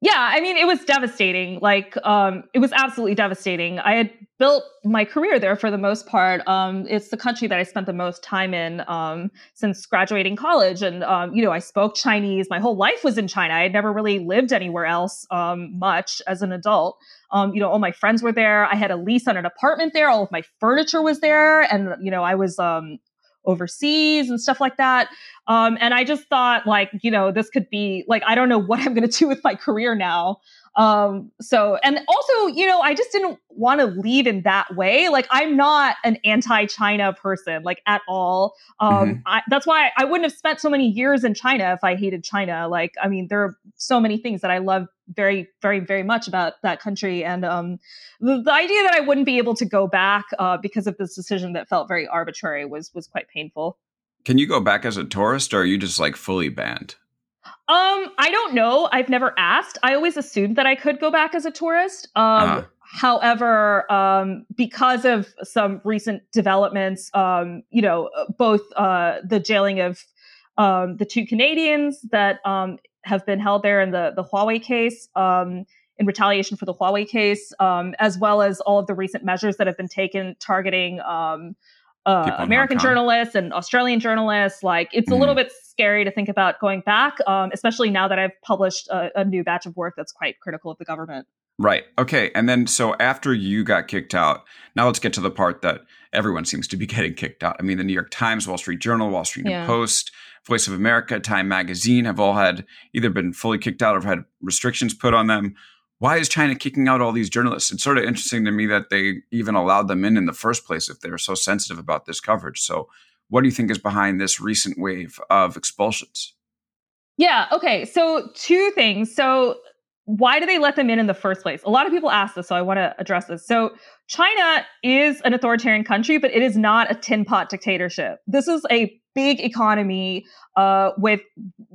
[SPEAKER 3] Yeah, I mean, it was devastating. Like, um, it was absolutely devastating. I had built my career there for the most part. Um, it's the country that I spent the most time in um, since graduating college, and um, you know, I spoke Chinese. My whole life was in China. I had never really lived anywhere else um, much as an adult. Um, you know, all my friends were there. I had a lease on an apartment there. All of my furniture was there, and you know, I was um, overseas and stuff like that. Um, and I just thought, like, you know, this could be like, I don't know what I'm going to do with my career now. Um, so, and also, you know, I just didn't want to lead in that way. Like, I'm not an anti-China person, like at all. Um, mm-hmm. I, that's why I wouldn't have spent so many years in China if I hated China. Like, I mean, there are so many things that I love very, very, very much about that country, and um, the, the, idea that I wouldn't be able to go back uh, because of this decision that felt very arbitrary was was quite painful.
[SPEAKER 2] Can you go back as a tourist, or are you just like fully banned?
[SPEAKER 3] Um, I don't know. I've never asked. I always assumed that I could go back as a tourist. Um, uh-huh. However, um, because of some recent developments, um, you know, both uh, the jailing of um, the two Canadians that um, have been held there in the the Huawei case, um, in retaliation for the Huawei case, um, as well as all of the recent measures that have been taken targeting um, uh, American journalists and Australian journalists. Like it's mm. a little mm-hmm. bit scary to think about going back, um, especially now that I've published a, a, new batch of work that's quite critical of the government.
[SPEAKER 2] Right. Okay. And then so after you got kicked out, now let's get to the part that everyone seems to be getting kicked out. I mean, the New York Times, Wall Street Journal, Wall Street yeah. Post, Voice of America, Time Magazine have all had either been fully kicked out or had restrictions put on them why is China kicking out all these journalists? It's sort of interesting to me that they even allowed them in in the first place if they're so sensitive about this coverage. So, what do you think is behind this recent wave of expulsions?
[SPEAKER 3] Yeah. Okay. So, two things. So, why do they let them in in the first place? A lot of people ask this, so I want to address this. So, China is an authoritarian country, but it is not a tin pot dictatorship. This is a big economy uh, with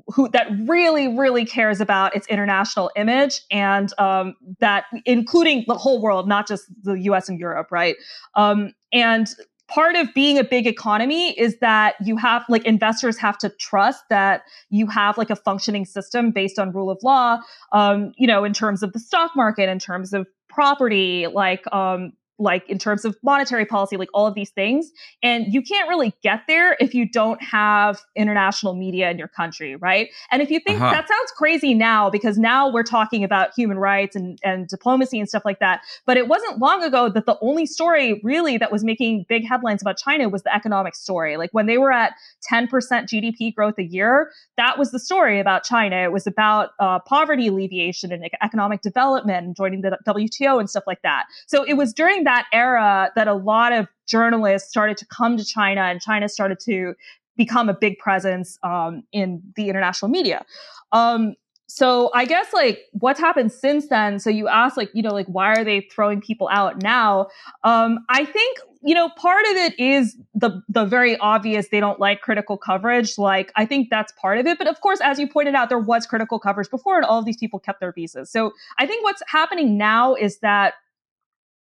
[SPEAKER 3] who that really really cares about its international image and um, that including the whole world not just the us and europe right um, and part of being a big economy is that you have like investors have to trust that you have like a functioning system based on rule of law um, you know in terms of the stock market in terms of property like um, like in terms of monetary policy, like all of these things. And you can't really get there if you don't have international media in your country, right? And if you think uh-huh. that sounds crazy now, because now we're talking about human rights and, and diplomacy and stuff like that. But it wasn't long ago that the only story really that was making big headlines about China was the economic story. Like when they were at 10% GDP growth a year, that was the story about China. It was about uh, poverty alleviation and economic development and joining the WTO and stuff like that. So it was during that era that a lot of journalists started to come to China and China started to become a big presence um, in the international media. Um, so I guess like what's happened since then. So you asked like, you know, like why are they throwing people out now? Um, I think, you know, part of it is the the very obvious they don't like critical coverage. Like I think that's part of it. But of course, as you pointed out, there was critical coverage before and all of these people kept their visas. So I think what's happening now is that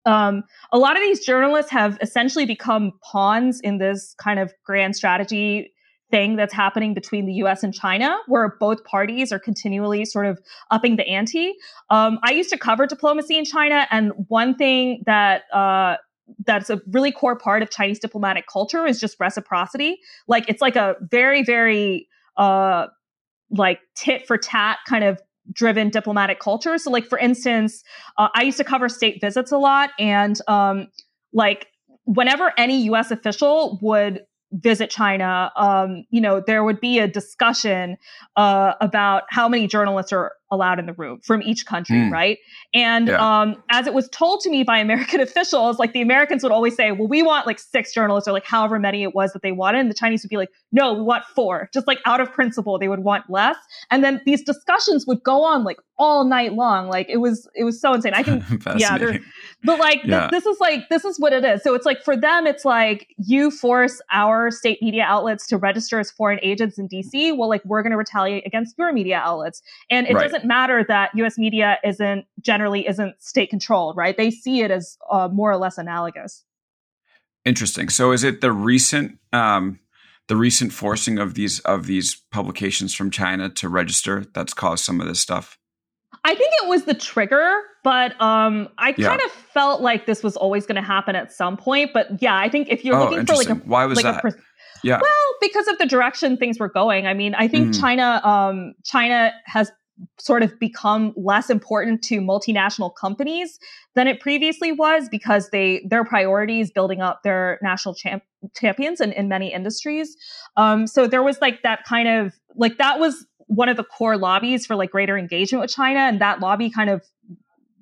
[SPEAKER 3] um, a lot of these journalists have essentially become pawns in this kind of grand strategy thing that's happening between the US and China, where both parties are continually sort of upping the ante. Um, I used to cover diplomacy in China, and one thing that uh, that's a really core part of Chinese diplomatic culture is just reciprocity. Like it's like a very, very uh, like tit for tat kind of driven diplomatic culture. So, like for instance, uh, I used to cover state visits a lot, and um, like whenever any U.S. official would visit China, um, you know, there would be a discussion uh, about how many journalists are allowed in the room from each country, mm. right? And yeah. um, as it was told to me by American officials, like the Americans would always say, well, we want like six journalists or like however many it was that they wanted. And the Chinese would be like, no, we want four. Just like out of principle, they would want less. And then these discussions would go on like all night long. Like it was, it was so insane. I can, yeah, but like yeah. this, this is like, this is what it is. So it's like for them, it's like you force our state media outlets to register as foreign agents in DC. Well, like we're going to retaliate against your media outlets. And it right. doesn't matter that US media isn't generally isn't state controlled, right? They see it as uh, more or less analogous.
[SPEAKER 2] Interesting. So is it the recent um, the recent forcing of these of these publications from China to register that's caused some of this stuff?
[SPEAKER 3] I think it was the trigger, but um, I yeah. kind of felt like this was always going to happen at some point. But yeah, I think if you're oh, looking for like a
[SPEAKER 2] why was
[SPEAKER 3] like
[SPEAKER 2] that? yeah.
[SPEAKER 3] Well, because of the direction things were going. I mean, I think mm. China um, China has sort of become less important to multinational companies than it previously was because they their priorities building up their national champ, champions in, in many industries. Um, so there was like that kind of like that was one of the core lobbies for like greater engagement with china and that lobby kind of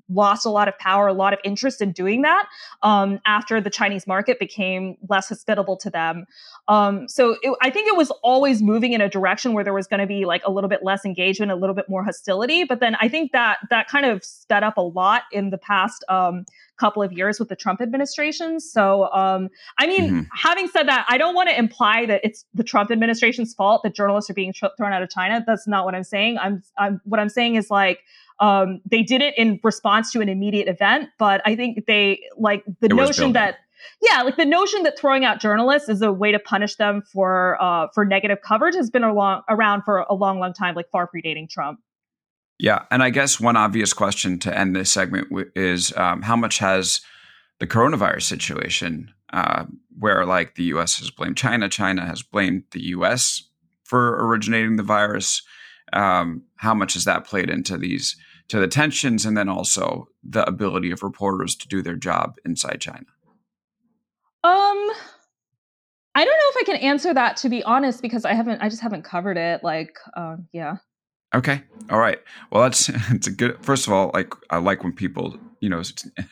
[SPEAKER 3] lost a lot of power, a lot of interest in doing that um, after the Chinese market became less hospitable to them. Um, so it, I think it was always moving in a direction where there was going to be like a little bit less engagement, a little bit more hostility. But then I think that that kind of sped up a lot in the past um, couple of years with the Trump administration. So, um, I mean, mm-hmm. having said that, I don't want to imply that it's the Trump administration's fault that journalists are being tr- thrown out of China. That's not what I'm saying. I'm, I'm what I'm saying is like um, they did it in response to an immediate event, but I think they like the it notion that yeah, like the notion that throwing out journalists is a way to punish them for uh, for negative coverage has been around for a long, long time, like far predating Trump.
[SPEAKER 2] Yeah, and I guess one obvious question to end this segment w- is um, how much has the coronavirus situation, uh, where like the U.S. has blamed China, China has blamed the U.S. for originating the virus. Um, how much has that played into these to the tensions, and then also the ability of reporters to do their job inside China?
[SPEAKER 3] Um, I don't know if I can answer that to be honest because I haven't. I just haven't covered it. Like, uh, yeah.
[SPEAKER 2] Okay. All right. Well, that's it's a good. First of all, like I like when people, you know,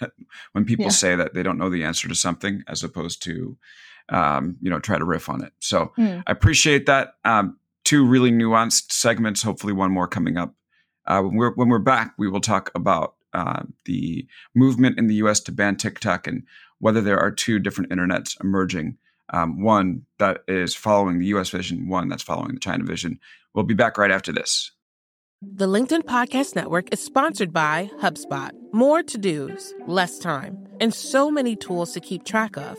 [SPEAKER 2] when people yeah. say that they don't know the answer to something, as opposed to, um, you know, try to riff on it. So mm. I appreciate that. Um, two really nuanced segments. Hopefully, one more coming up. Uh, when we're when we're back, we will talk about uh, the movement in the U.S. to ban TikTok and whether there are two different internets emerging. Um, one that is following the U.S. vision, one that's following the China vision. We'll be back right after this.
[SPEAKER 1] The LinkedIn Podcast Network is sponsored by HubSpot. More to dos, less time, and so many tools to keep track of.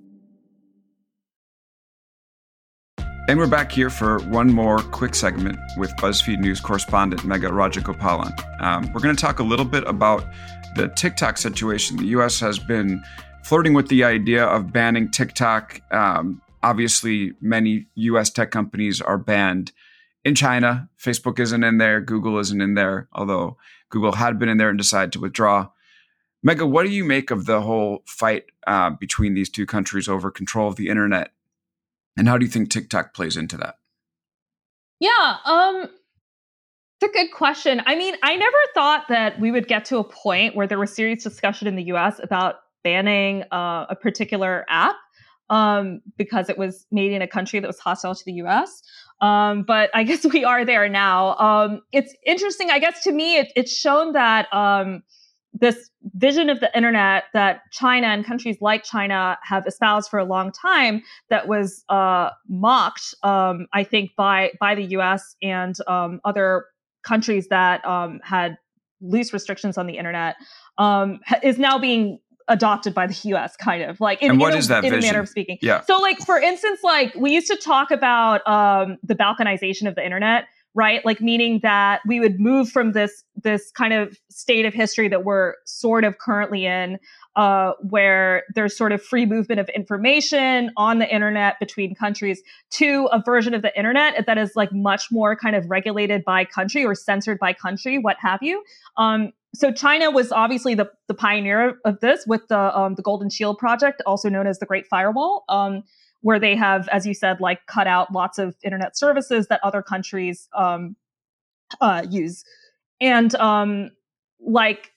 [SPEAKER 2] And we're back here for one more quick segment with BuzzFeed News correspondent Megha Rajagopalan. Um, we're going to talk a little bit about the TikTok situation. The U.S. has been flirting with the idea of banning TikTok. Um, obviously, many U.S. tech companies are banned in China. Facebook isn't in there. Google isn't in there, although Google had been in there and decided to withdraw. Megha, what do you make of the whole fight uh, between these two countries over control of the internet, and how do you think TikTok plays into that?
[SPEAKER 3] Yeah, um, it's a good question. I mean, I never thought that we would get to a point where there was serious discussion in the U.S. about banning uh, a particular app um, because it was made in a country that was hostile to the U.S. Um, but I guess we are there now. Um, it's interesting. I guess to me, it, it's shown that um, this vision of the internet that China and countries like China have espoused for a long time that was uh, mocked, um, I think, by by the U.S. and um, other countries that um, had loose restrictions on the internet um, is now being adopted by the US kind of like in,
[SPEAKER 2] and what
[SPEAKER 3] in,
[SPEAKER 2] is that
[SPEAKER 3] in
[SPEAKER 2] vision?
[SPEAKER 3] a manner of speaking.
[SPEAKER 2] Yeah.
[SPEAKER 3] So like for instance, like we used to talk about um, the balkanization of the internet right like meaning that we would move from this this kind of state of history that we're sort of currently in uh, where there's sort of free movement of information on the internet between countries to a version of the internet that is like much more kind of regulated by country or censored by country what have you um, so China was obviously the, the pioneer of this with the um, the Golden Shield project, also known as the Great Firewall. Um, where they have, as you said, like cut out lots of internet services that other countries um, uh, use. And um, like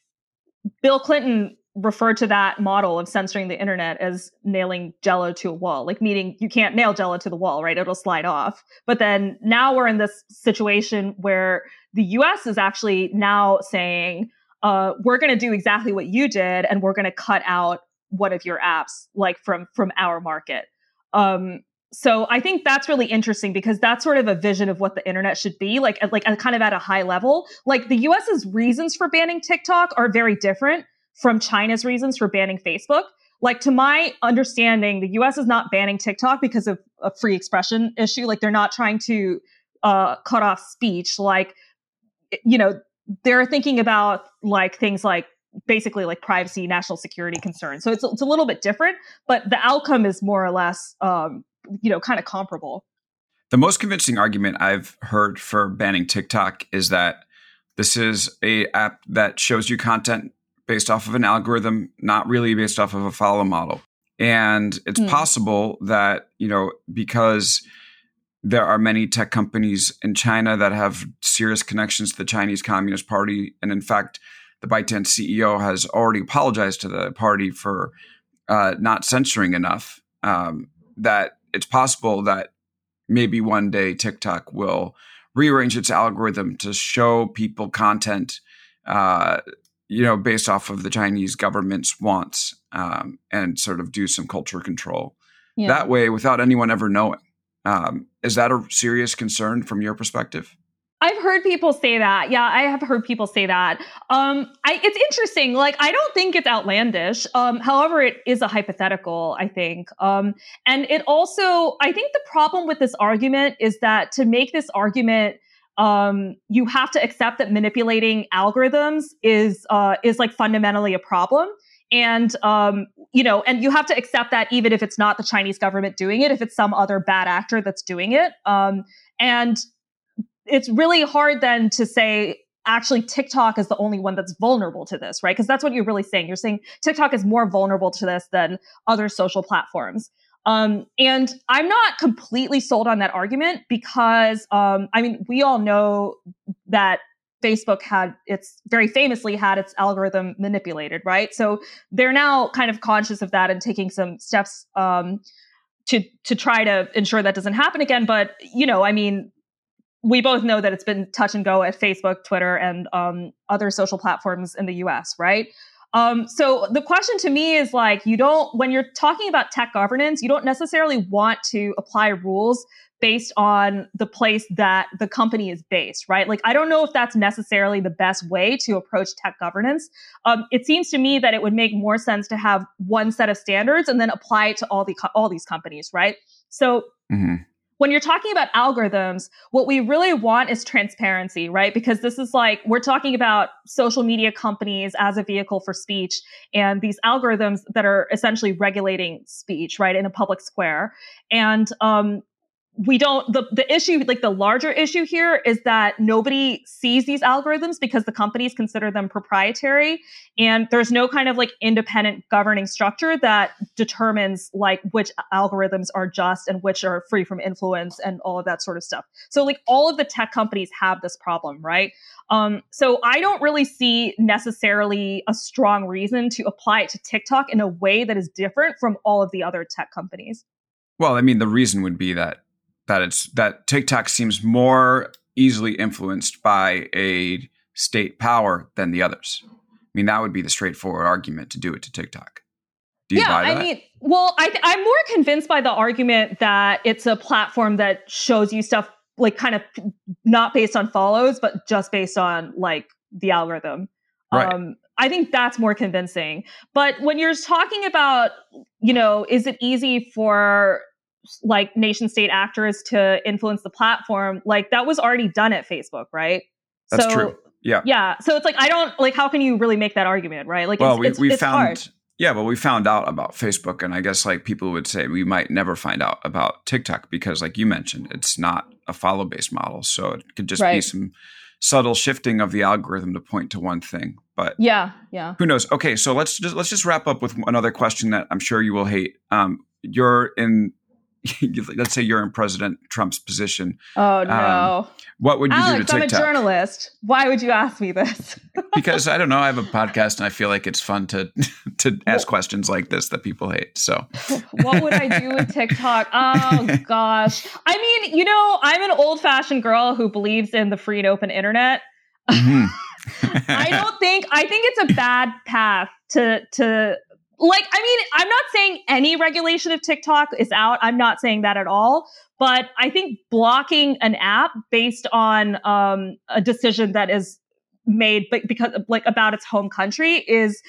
[SPEAKER 3] Bill Clinton referred to that model of censoring the internet as nailing jello to a wall, like meaning you can't nail jello to the wall, right? It'll slide off. But then now we're in this situation where the US is actually now saying, uh, we're going to do exactly what you did and we're going to cut out one of your apps like from from our market um, so I think that's really interesting because that's sort of a vision of what the internet should be, like like kind of at a high level. Like the U.S.'s reasons for banning TikTok are very different from China's reasons for banning Facebook. Like to my understanding, the U.S. is not banning TikTok because of a free expression issue. Like they're not trying to uh, cut off speech. Like you know they're thinking about like things like basically like privacy, national security concerns. So it's it's a little bit different, but the outcome is more or less um, you know, kind of comparable.
[SPEAKER 2] The most convincing argument I've heard for banning TikTok is that this is a app that shows you content based off of an algorithm, not really based off of a follow model. And it's mm. possible that, you know, because there are many tech companies in China that have serious connections to the Chinese Communist Party. And in fact, the ByteDance CEO has already apologized to the party for uh, not censoring enough. Um, that it's possible that maybe one day TikTok will rearrange its algorithm to show people content, uh, you know, based off of the Chinese government's wants, um, and sort of do some culture control yeah. that way without anyone ever knowing. Um, is that a serious concern from your perspective?
[SPEAKER 3] I've heard people say that. Yeah, I have heard people say that. Um, I, it's interesting. Like, I don't think it's outlandish. Um, however, it is a hypothetical, I think. Um, and it also, I think the problem with this argument is that to make this argument, um, you have to accept that manipulating algorithms is uh, is like fundamentally a problem and um, you know and you have to accept that even if it's not the chinese government doing it if it's some other bad actor that's doing it um, and it's really hard then to say actually TikTok is the only one that's vulnerable to this, right? Because that's what you're really saying. You're saying TikTok is more vulnerable to this than other social platforms. Um, and I'm not completely sold on that argument because, um, I mean, we all know that Facebook had its very famously had its algorithm manipulated, right? So they're now kind of conscious of that and taking some steps um, to to try to ensure that doesn't happen again. But you know, I mean, we both know that it's been touch and go at Facebook, Twitter, and um, other social platforms in the US, right? Um, so the question to me is like, you don't, when you're talking about tech governance, you don't necessarily want to apply rules based on the place that the company is based, right? Like, I don't know if that's necessarily the best way to approach tech governance. Um, it seems to me that it would make more sense to have one set of standards and then apply it to all the all these companies, right? So. Mm-hmm when you're talking about algorithms, what we really want is transparency, right? Because this is like, we're talking about social media companies as a vehicle for speech and these algorithms that are essentially regulating speech, right, in a public square. And um, we don't the, the issue like the larger issue here is that nobody sees these algorithms because the companies consider them proprietary. And there's no kind of like independent governing structure that determines like which algorithms are just and which are free from influence and all of that sort of stuff. So like all of the tech companies have this problem right? Um, so i don't really see necessarily a strong reason to apply it to tiktok in a way that is different from all of the other tech companies.
[SPEAKER 2] Well, I mean, the reason would be that that it's that TikTok seems more easily influenced by a state power than the others. I mean, that would be the straightforward argument to do it to TikTok.
[SPEAKER 3] Do you yeah, I mean, well, I, I'm more convinced by the argument that it's a platform that shows you stuff like kind of not based on follows, but just based on like the algorithm.
[SPEAKER 2] Right. Um,
[SPEAKER 3] I think that's more convincing. But when you're talking about, you know, is it easy for like nation state actors to influence the platform, like that was already done at Facebook, right?
[SPEAKER 2] That's so, true. Yeah.
[SPEAKER 3] Yeah. So it's like I don't like how can you really make that argument, right? Like
[SPEAKER 2] well,
[SPEAKER 3] it's,
[SPEAKER 2] we,
[SPEAKER 3] it's,
[SPEAKER 2] we
[SPEAKER 3] it's
[SPEAKER 2] found
[SPEAKER 3] hard.
[SPEAKER 2] yeah, but we found out about Facebook, and I guess like people would say we might never find out about TikTok because, like you mentioned, it's not a follow based model, so it could just right. be some subtle shifting of the algorithm to point to one thing. But
[SPEAKER 3] yeah, yeah.
[SPEAKER 2] Who knows? Okay, so let's just let's just wrap up with another question that I'm sure you will hate. Um, you're in let's say you're in President Trump's position.
[SPEAKER 3] Oh um, no!
[SPEAKER 2] Um, what would you
[SPEAKER 3] Alex,
[SPEAKER 2] do to TikTok?
[SPEAKER 3] I'm a journalist. Why would you ask me this?
[SPEAKER 2] because I don't know. I have a podcast, and I feel like it's fun to to ask questions like this that people hate. So,
[SPEAKER 3] what would I do with TikTok? Oh gosh, I mean, you know, I'm an old fashioned girl who believes in the free and open internet. Mm-hmm. I don't think I think it's a bad path to to like i mean i'm not saying any regulation of tiktok is out. I'm not saying that at all. But i think blocking an app based on um, a decision that is made but because like about its home country is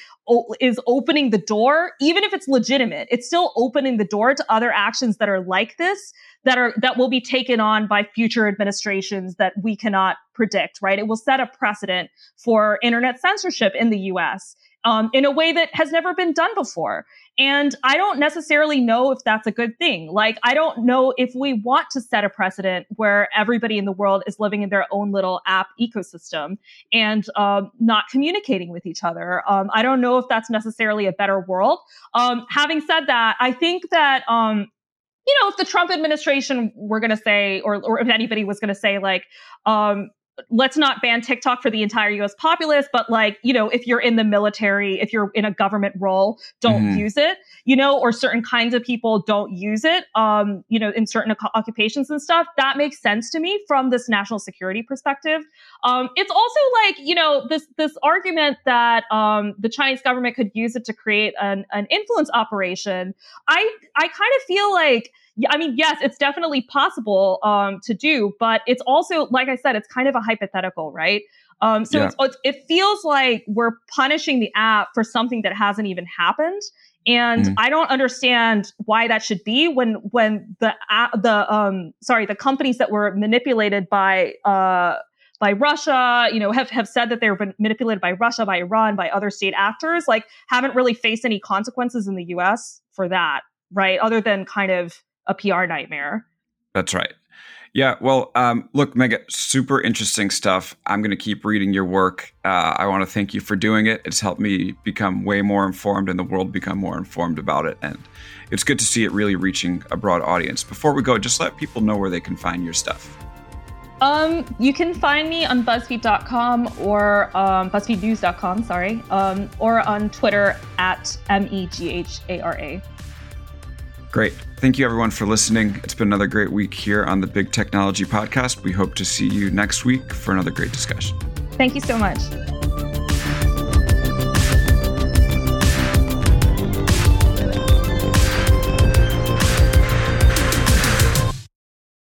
[SPEAKER 3] is opening the door even if it's legitimate. It's still opening the door to other actions that are like this that are that will be taken on by future administrations that we cannot predict right? It will set a precedent for internet censorship in the US um, in a way that has never been done before. And I don't necessarily know if that's a good thing. Like, I don't know if we want to set a precedent where everybody in the world is living in their own little app ecosystem and um, not communicating with each other. Um, I don't know if that's necessarily a better world. Um, having said that, I think that um, you know, if the Trump administration were going to say, or, or if anybody was going to say, like, um, let's not ban TikTok for the entire US populace, but like, you know, if you're in the military, if you're in a government role, don't mm-hmm. use it, you know, or certain kinds of people don't use it, um, you know, in certain occupations and stuff. That makes sense to me from this national security perspective. Um, it's also like, you know, this, this argument that, um, the Chinese government could use it to create an, an influence operation. I, I kind of feel like, I mean, yes, it's definitely possible um, to do, but it's also, like I said, it's kind of a hypothetical, right? Um, so yeah. it's, it feels like we're punishing the app for something that hasn't even happened. And mm I don't understand why that should be when when the uh, the um sorry the companies that were manipulated by uh by Russia, you know, have, have said that they were manipulated by Russia, by Iran, by other state actors, like haven't really faced any consequences in the US for that, right? Other than kind of a PR nightmare.
[SPEAKER 2] That's right. Yeah, well, um, look, Megha, super interesting stuff. I'm going to keep reading your work. Uh, I want to thank you for doing it. It's helped me become way more informed and the world become more informed about it. And it's good to see it really reaching a broad audience. Before we go, just let people know where they can find your stuff.
[SPEAKER 3] Um, you can find me on BuzzFeed.com or um, BuzzFeedNews.com, sorry, um, or on Twitter at M E G H A R A.
[SPEAKER 2] Great. Thank you, everyone, for listening. It's been another great week here on the Big Technology Podcast. We hope to see you next week for another great discussion.
[SPEAKER 3] Thank you so much.